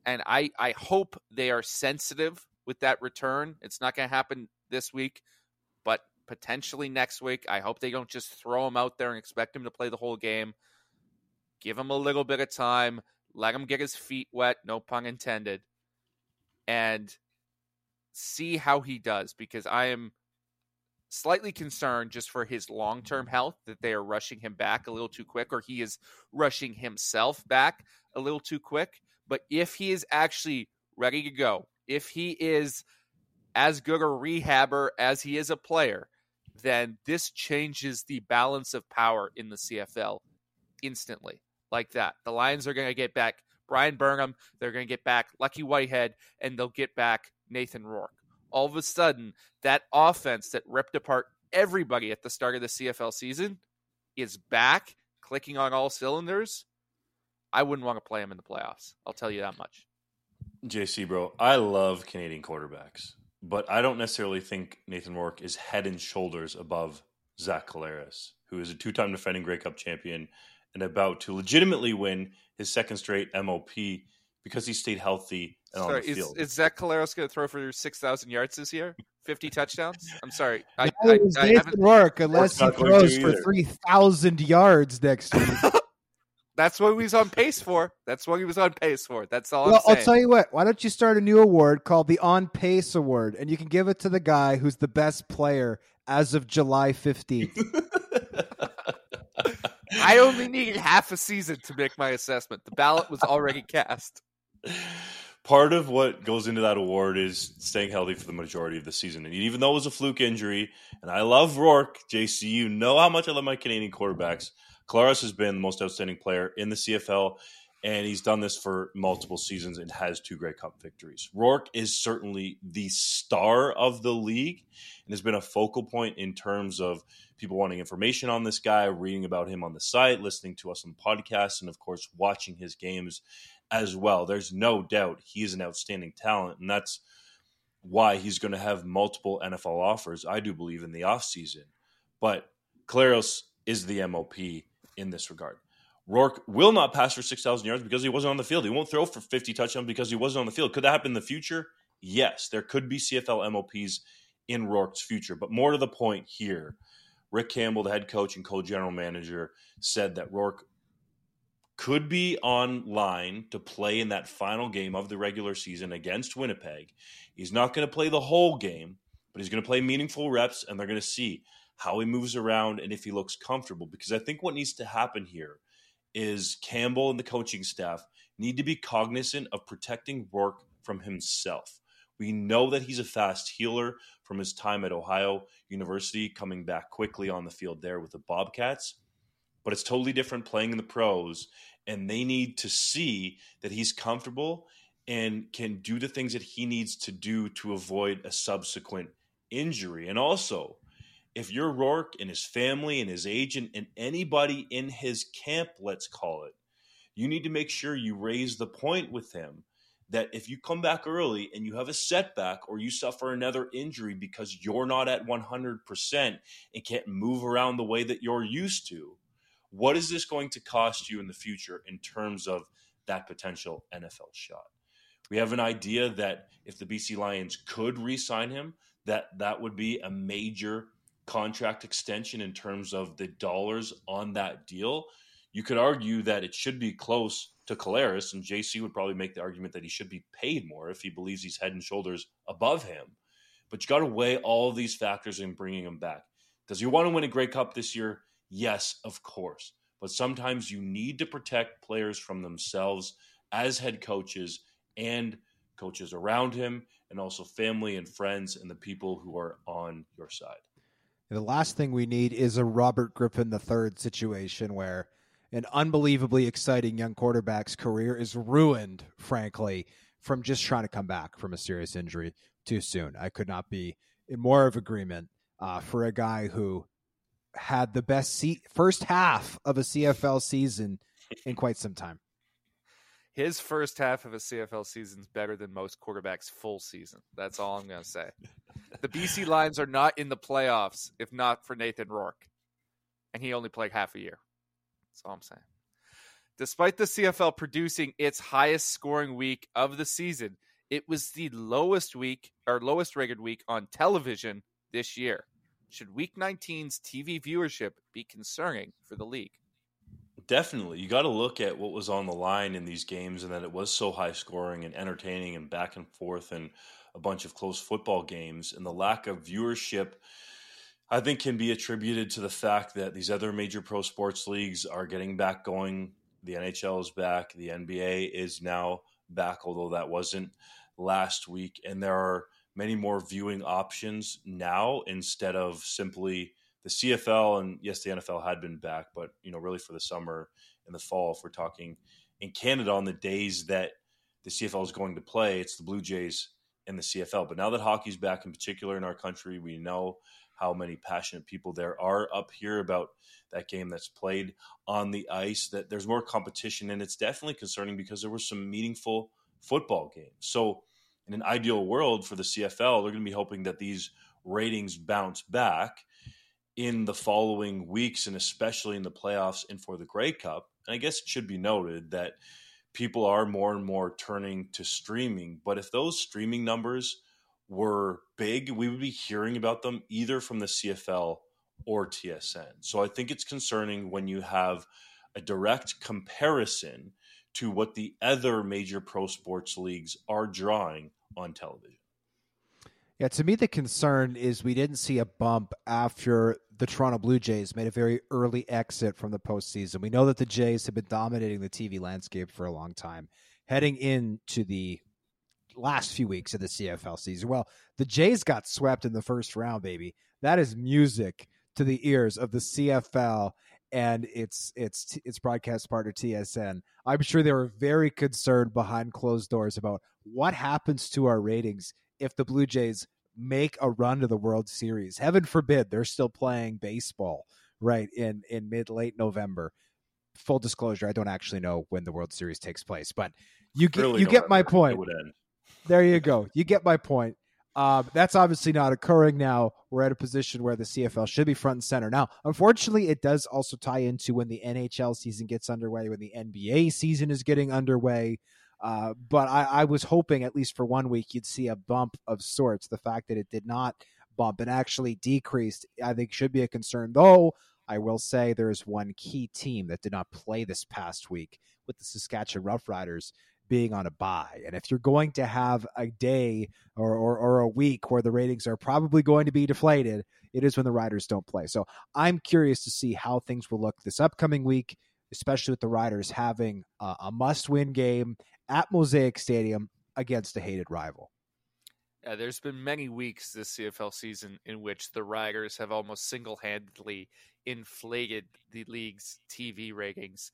and I I hope they are sensitive with that return. It's not going to happen this week, but potentially next week. I hope they don't just throw him out there and expect him to play the whole game. Give him a little bit of time, let him get his feet wet, no pun intended, and see how he does because I am slightly concerned just for his long term health that they are rushing him back a little too quick or he is rushing himself back a little too quick. But if he is actually ready to go, if he is as good a rehabber as he is a player, then this changes the balance of power in the CFL instantly. Like that. The Lions are going to get back Bryan Burnham, they're going to get back Lucky Whitehead, and they'll get back Nathan Rourke all of a sudden that offense that ripped apart everybody at the start of the CFL season is back, clicking on all cylinders. I wouldn't want to play him in the playoffs. I'll tell you that much. JC, bro, I love Canadian quarterbacks, but I don't necessarily think Nathan Rourke is head and shoulders above Zach Collaros, who is a two time defending Grey Cup champion and about to legitimately win his second straight MOP because he stayed healthy and sorry, on the is, field. Is Zach Collaros going to throw for six thousand yards this year? Fifty touchdowns? I'm sorry, I, no, I, I, I haven't work unless he throws for three thousand yards next year. That's what he was on pace for. That's what he was on pace for. That's all. Well, I'll tell you what. Why don't you start a new award called the On Pace Award, and you can give it to the guy who's the best player as of July fifteenth. I only needed half a season to make my assessment. The ballot was already cast. Part of what goes into that award is staying healthy for the majority of the season. And even though it was a fluke injury, and I love Rourke, JC, you know how much I love my Canadian quarterbacks. Collaros has been the most outstanding player in the CFL, and he's done this for multiple seasons and has two Grey Cup victories. Rourke is certainly the star of the league and has been a focal point in terms of people wanting information on this guy, reading about him on the site, listening to us on podcasts, and of course, watching his games as well. There's no doubt he is an outstanding talent, and that's why he's going to have multiple NFL offers, I do believe, in the offseason. But Collaros is the MOP in this regard. Rourke will not pass for 6,000 yards because he wasn't on the field. He won't throw for 50 touchdowns because he wasn't on the field. Could that happen in the future? Yes, there could be CFL MOPs in Rourke's future. But more to the point here, Rick Campbell, the head coach and co general manager, said that Rourke could be on line to play in that final game of the regular season against Winnipeg. He's not going to play the whole game, but he's going to play meaningful reps, and they're going to see how he moves around and if he looks comfortable. Because I think what needs to happen here is Campbell and the coaching staff need to be cognizant of protecting Rourke from himself. We know that he's a fast healer from his time at Ohio University, coming back quickly on the field there with the Bobcats. But it's totally different playing in the pros, and they need to see that he's comfortable and can do the things that he needs to do to avoid a subsequent injury. And also, if you're Rourke and his family and his agent and anybody in his camp, let's call it, you need to make sure you raise the point with him that if you come back early and you have a setback or you suffer another injury because you're not at 100% and can't move around the way that you're used to, what is this going to cost you in the future in terms of that potential NFL shot? We have an idea that if the BC Lions could re-sign him, that that would be a major contract extension in terms of the dollars on that deal. You could argue that it should be close to Collaros, and JC would probably make the argument that he should be paid more if he believes he's head and shoulders above him. But you got to weigh all these factors in bringing him back. Does he want to win a Grey Cup this year? Yes, of course. But sometimes you need to protect players from themselves as head coaches and coaches around him, and also family and friends and the people who are on your side. The last thing we need is a Robert Griffin III situation where an unbelievably exciting young quarterback's career is ruined, frankly, from just trying to come back from a serious injury too soon. I could not be in more of agreement uh, for a guy who had the best seat, first half of a CFL season in quite some time. His first half of a CFL season is better than most quarterbacks' full season. That's all I'm going to say. The BC Lions are not in the playoffs if not for Nathan Rourke, and he only played half a year. That's all I'm saying. Despite the CFL producing its highest scoring week of the season, it was the lowest week or lowest rated week on television this year. Should Week 19's TV viewership be concerning for the league? Definitely. You got to look at what was on the line in these games and that it was so high scoring and entertaining and back and forth and a bunch of close football games. And the lack of viewership, I think, can be attributed to the fact that these other major pro sports leagues are getting back going. The NHL is back, the NBA is now back, although that wasn't last week. And there are many more viewing options now instead of simply the CFL and yes, the NFL had been back, but you know, really for the summer and the fall, if we're talking in Canada on the days that the CFL is going to play, it's the Blue Jays and the CFL. But now that hockey's back, in particular in our country, we know how many passionate people there are up here about that game that's played on the ice. That there's more competition, and it's definitely concerning because there were some meaningful football games. So, in an ideal world for the CFL, they're going to be hoping that these ratings bounce back in the following weeks and especially in the playoffs and for the Grey Cup. And I guess it should be noted that people are more and more turning to streaming. But if those streaming numbers were big, we would be hearing about them either from the CFL or TSN. So I think it's concerning when you have a direct comparison to what the other major pro sports leagues are drawing on television. Yeah, to me, the concern is we didn't see a bump after the Toronto Blue Jays made a very early exit from the postseason. We know that the Jays have been dominating the TV landscape for a long time, heading into the last few weeks of the CFL season. Well, the Jays got swept in the first round, baby. That is music to the ears of the CFL and its its its broadcast partner TSN. I'm sure they were very concerned behind closed doors about what happens to our ratings if the Blue Jays make a run to the World Series. Heaven forbid they're still playing baseball right in in mid late November. Full disclosure, I don't actually know when the World Series takes place, but you get you November. get my point. There you go. You get my point. Um, that's obviously not occurring now. We're at a position where the CFL should be front and center. Now, unfortunately, it does also tie into when the NHL season gets underway, when the NBA season is getting underway. Uh, but I, I, was hoping, at least for one week, you'd see a bump of sorts. The fact that it did not bump and actually decreased, I think, should be a concern. Though I will say there is one key team that did not play this past week with the Saskatchewan Roughriders being on a bye. And if you're going to have a day or, or, or, a week where the ratings are probably going to be deflated, it is when the Riders don't play. So I'm curious to see how things will look this upcoming week, especially with the Riders having a, a must win game at Mosaic Stadium against a hated rival. Yeah, there's been many weeks this CFL season in which the Riders have almost single handedly inflated the league's TV ratings.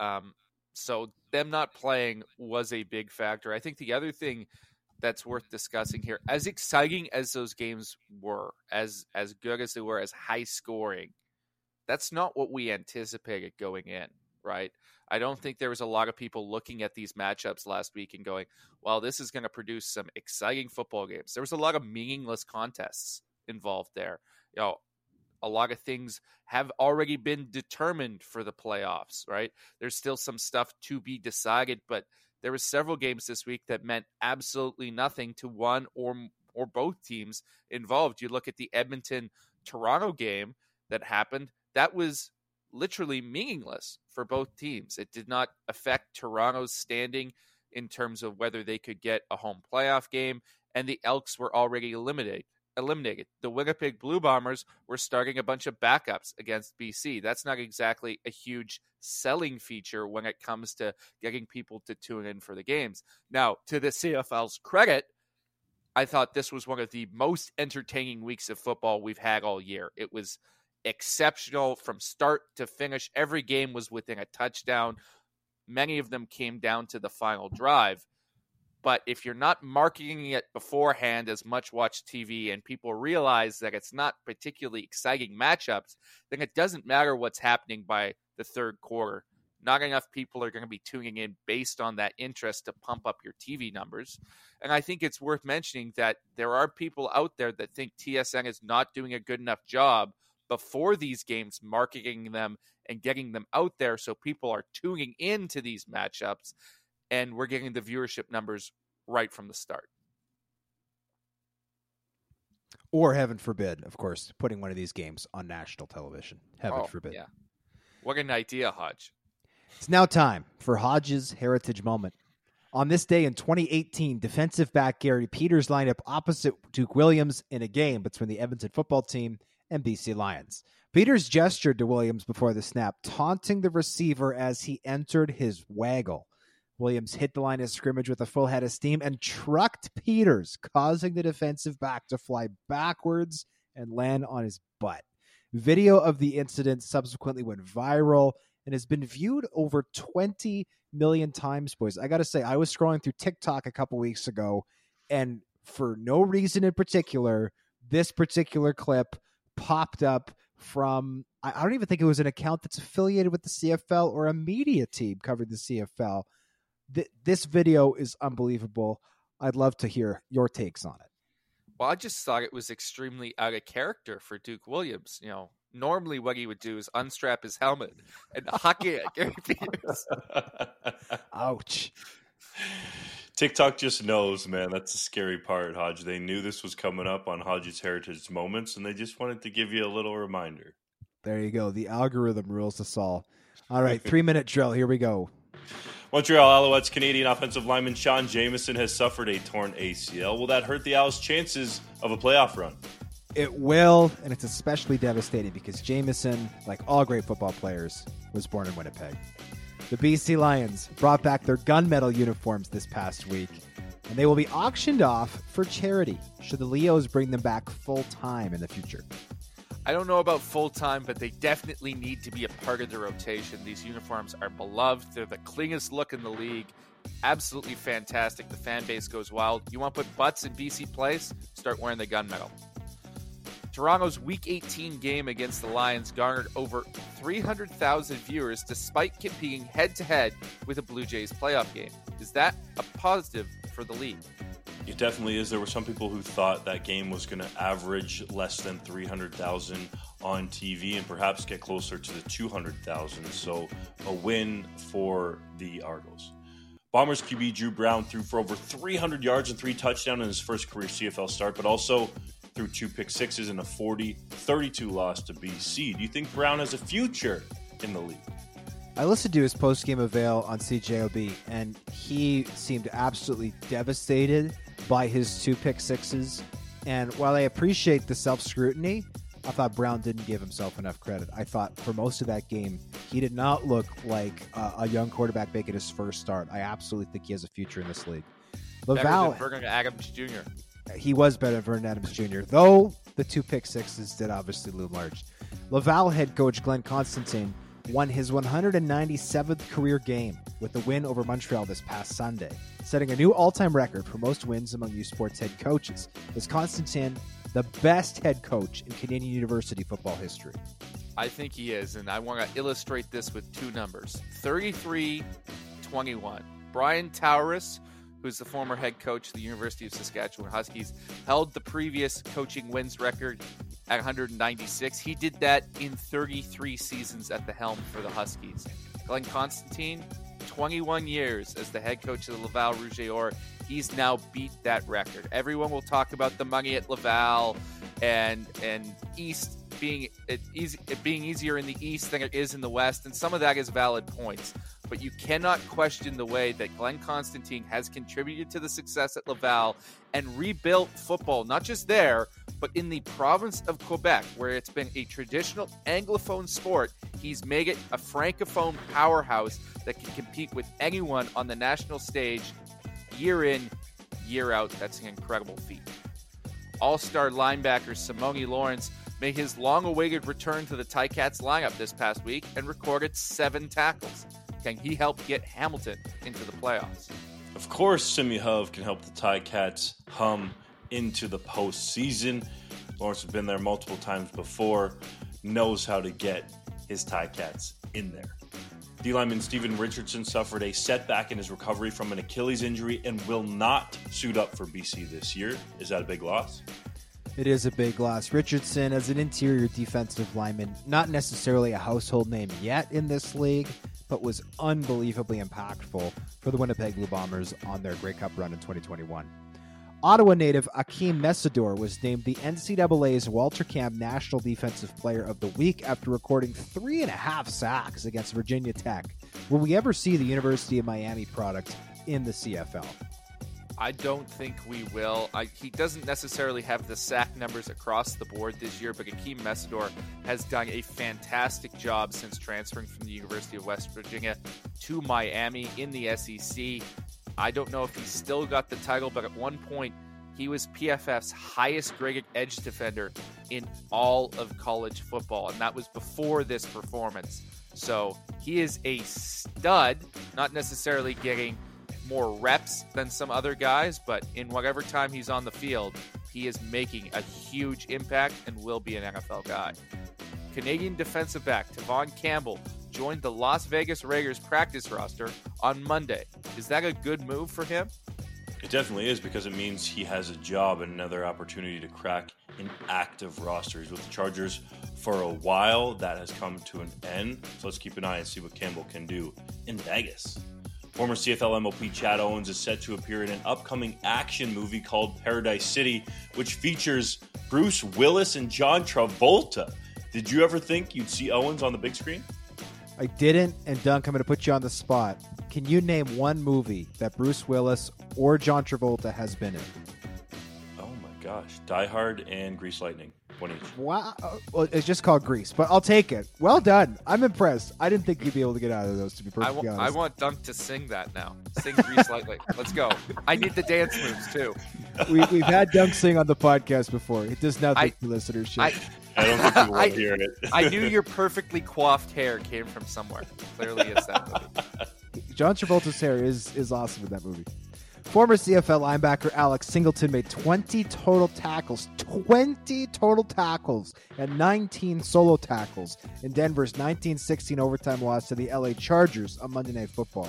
Um, so them not playing was a big factor. I think the other thing that's worth discussing here, as exciting as those games were, as as good as they were, as high scoring, that's not what we anticipated going in, right? I don't think there was a lot of people looking at these matchups last week and going, well, this is going to produce some exciting football games. There was a lot of meaningless contests involved there. You know, a lot of things have already been determined for the playoffs, right? There's still some stuff to be decided, but there were several games this week that meant absolutely nothing to one or or both teams involved. You look at the Edmonton Toronto game that happened, that was literally meaningless for both teams. It did not affect Toronto's standing in terms of whether they could get a home playoff game, and the Elks were already eliminated. Eliminated. The Winnipeg Blue Bombers were starting a bunch of backups against BC. That's not exactly a huge selling feature when it comes to getting people to tune in for the games. Now, to the CFL's credit, I thought this was one of the most entertaining weeks of football we've had all year. It was exceptional from start to finish. Every game was within a touchdown. Many of them came down to the final drive. But if you're not marketing it beforehand as much watch TV and people realize that it's not particularly exciting matchups, then it doesn't matter what's happening by the third quarter. Not enough people are going to be tuning in based on that interest to pump up your TV numbers. And I think it's worth mentioning that there are people out there that think TSN is not doing a good enough job before these games, marketing them and getting them out there so people are tuning into these matchups and we're getting the viewership numbers right from the start. Or heaven forbid, of course, putting one of these games on national television. Heaven Oh, forbid. Yeah. What an idea, Hodge. It's now time for Hodge's Heritage Moment. On this day in 2018, defensive back Gary Peters lined up opposite Duke Williams in a game between the Edmonton football team and BC Lions. Peters gestured to Williams before the snap, taunting the receiver as he entered his waggle. Williams hit the line of scrimmage with a full head of steam and trucked Peters, causing the defensive back to fly backwards and land on his butt. Video of the incident subsequently went viral and has been viewed over 20 million times, boys. I got to say, I was scrolling through TikTok a couple weeks ago, and for no reason in particular, this particular clip popped up from, I I don't even think it was an account that's affiliated with the CFL or a media team covering the CFL. Th- this video is unbelievable. I'd love to hear your takes on it. Well, I just thought it was extremely out of character for Duke Williams. You know, normally what he would do is unstrap his helmet and huck it at Gary Peters. Ouch. TikTok just knows, man. That's the scary part, Hodge. They knew this was coming up on Hodge's Heritage Moments, and they just wanted to give you a little reminder. There you go. The algorithm rules us all. All right, three minute drill. Here we go. Montreal Alouettes Canadian offensive lineman Sean Jamieson has suffered a torn ACL. Will that hurt the Owls' chances of a playoff run? It will, and it's especially devastating because Jamieson, like all great football players, was born in Winnipeg. The BC Lions brought back their gunmetal uniforms this past week, and they will be auctioned off for charity should the Leos bring them back full time in the future. I don't know about full time, but they definitely need to be a part of the rotation. These uniforms are beloved. They're the cleanest look in the league. Absolutely fantastic. The fan base goes wild. You want to put butts in BC place? Start wearing the gunmetal. Toronto's Week 18 game against the Lions garnered over 300,000 viewers despite competing head to head with a Blue Jays playoff game. Is that a positive for the league? It definitely is. There were some people who thought that game was going to average less than 300,000 on TV and perhaps get closer to the 200,000. So a win for the Argos. Bombers QB Drew Brown threw for over 300 yards and three touchdowns in his first career CFL start, but also threw two pick sixes in a 40 32 loss to BC. Do you think Brown has a future in the league? I listened to his post game avail on CJOB, and he seemed absolutely devastated by his two pick sixes. And while I appreciate the self scrutiny, I thought Brown didn't give himself enough credit. I thought for most of that game, he did not look like uh, a young quarterback making his first start. I absolutely think he has a future in this league. Better Laval, than Adams Jr. he was better than Vernon Adams Jr., though the two pick sixes did obviously loom large. Laval head coach Glenn Constantine won his 197th career game with the win over Montreal this past Sunday, setting a new all time record for most wins among U Sports head coaches. Is Constantine the best head coach in Canadian University football history? I think he is, and I want to illustrate this with two numbers 33 21. Brian Towriss, who's the former head coach of the University of Saskatchewan Huskies, held the previous coaching wins record at 196. He did that in 33 seasons at the helm for the Huskies. Glenn Constantine, 21 years as the head coach of the Laval Rouge et Or. He's now beat that record. Everyone will talk about the money at Laval and and East being it easy it being easier in the East than it is in the West, and some of that is valid points. But you cannot question the way that Glenn Constantine has contributed to the success at Laval and rebuilt football, not just there, but in the province of Quebec, where it's been a traditional Anglophone sport. He's made it a Francophone powerhouse that can compete with anyone on the national stage year in, year out. That's an incredible feat. All star linebacker Simoni Lawrence made his long awaited return to the Ticats lineup this past week and recorded seven tackles. Can he help get Hamilton into the playoffs? Of course, Simi Hove can help the Ticats hum into the postseason. Lawrence has been there multiple times before, knows how to get his Ticats in there. D lineman Steven Richardson suffered a setback in his recovery from an Achilles injury and will not suit up for BC this year. Is that a big loss? It is a big loss. Richardson, as an interior defensive lineman, not necessarily a household name yet in this league, but was unbelievably impactful for the Winnipeg Blue Bombers on their Grey Cup run in 2021. Ottawa native Akeem Mesidor was named the NCAA's Walter Camp National Defensive Player of the Week after recording three and a half sacks against Virginia Tech. Will we ever see the University of Miami product in the CFL? I don't think we will. I, he doesn't necessarily have the sack numbers across the board this year, but Akeem Mesidor has done a fantastic job since transferring from the University of West Virginia to Miami in the SEC. I don't know if he's still got the title, but at one point he was PFF's highest graded edge defender in all of college football, and that was before this performance. So he is a stud, not necessarily getting more reps than some other guys, but in whatever time he's on the field, he is making a huge impact and will be an NFL guy. Canadian defensive back Tevaughn Campbell joined the Las Vegas Raiders practice roster on Monday. Is that a good move for him? It definitely is because it means he has a job and another opportunity to crack an active roster. He's with the Chargers for a while. That has come to an end. So let's keep an eye and see what Campbell can do in Vegas. Former CFL MOP Chad Owens is set to appear in an upcoming action movie called Paradise City, which features Bruce Willis and John Travolta. Did you ever think you'd see Owens on the big screen? I didn't, and Dunk, I'm going to put you on the spot. Can you name one movie that Bruce Willis or John Travolta has been in? Oh my gosh. Die Hard and Grease Lightning. One each. Wow. Uh, well, it's just called Grease, but I'll take it. Well done. I'm impressed. I didn't think you'd be able to get out of those, to be I, perfectly w- I honest. I want Dunk to sing that now. Sing Grease Lightly. Let's go. I need the dance moves too. we, we've had Dunk sing on the podcast before. It does not I- make the listenership. I, I don't think you I- will hear it. I knew your perfectly coiffed hair came from somewhere. Clearly, it's that movie. John Travolta's hair is is awesome in that movie. Former CFL linebacker Alex Singleton made 20 total tackles, 20 total tackles, and 19 solo tackles in Denver's 1916 overtime loss to the LA Chargers on Monday Night Football,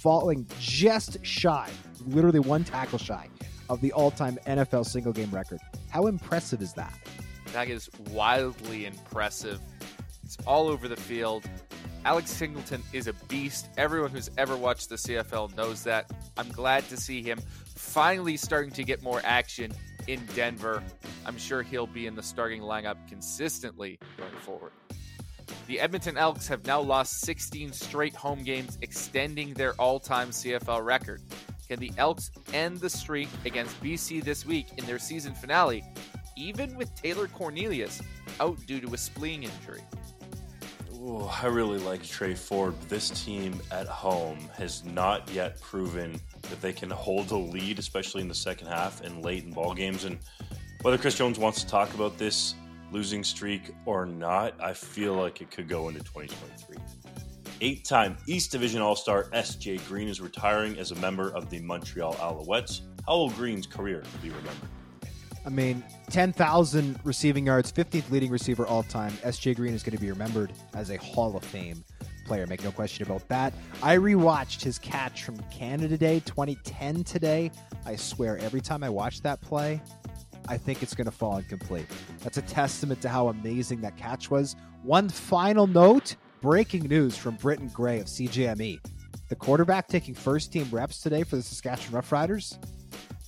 falling just shy, literally one tackle shy, of the all-time NFL single game record. How impressive is that? That is wildly impressive. It's all over the field. Alex Singleton is a beast. Everyone who's ever watched the CFL knows that. I'm glad to see him finally starting to get more action in Denver. I'm sure he'll be in the starting lineup consistently going forward. The Edmonton Elks have now lost 16 straight home games, extending their all time CFL record. Can the Elks end the streak against BC this week in their season finale, even with Taylor Cornelius out due to a spleen injury? Ooh, I really like Tre Ford, this team at home has not yet proven that they can hold a lead, especially in the second half and late in ball games. And whether Chris Jones wants to talk about this losing streak or not, I feel like it could go into 2023. Eight time East Division All Star SJ Green is retiring as a member of the Montreal Alouettes. How will Green's career be remembered? I mean, 10,000 receiving yards, 15th leading receiver all time. SJ Green is going to be remembered as a Hall of Fame player. Make no question about that. I rewatched his catch from Canada Day 2010 today. I swear, every time I watch that play, I think it's going to fall incomplete. That's a testament to how amazing that catch was. One final note breaking news from Britton Gray of CJME. The quarterback taking first team reps today for the Saskatchewan Roughriders,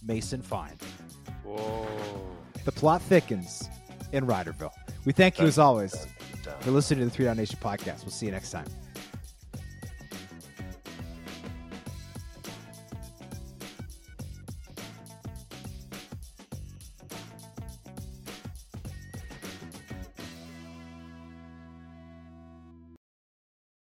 Mason Fine. Whoa. The plot thickens in Riderville. We thank you as always for listening to the Three Down Nation podcast. We'll see you next time.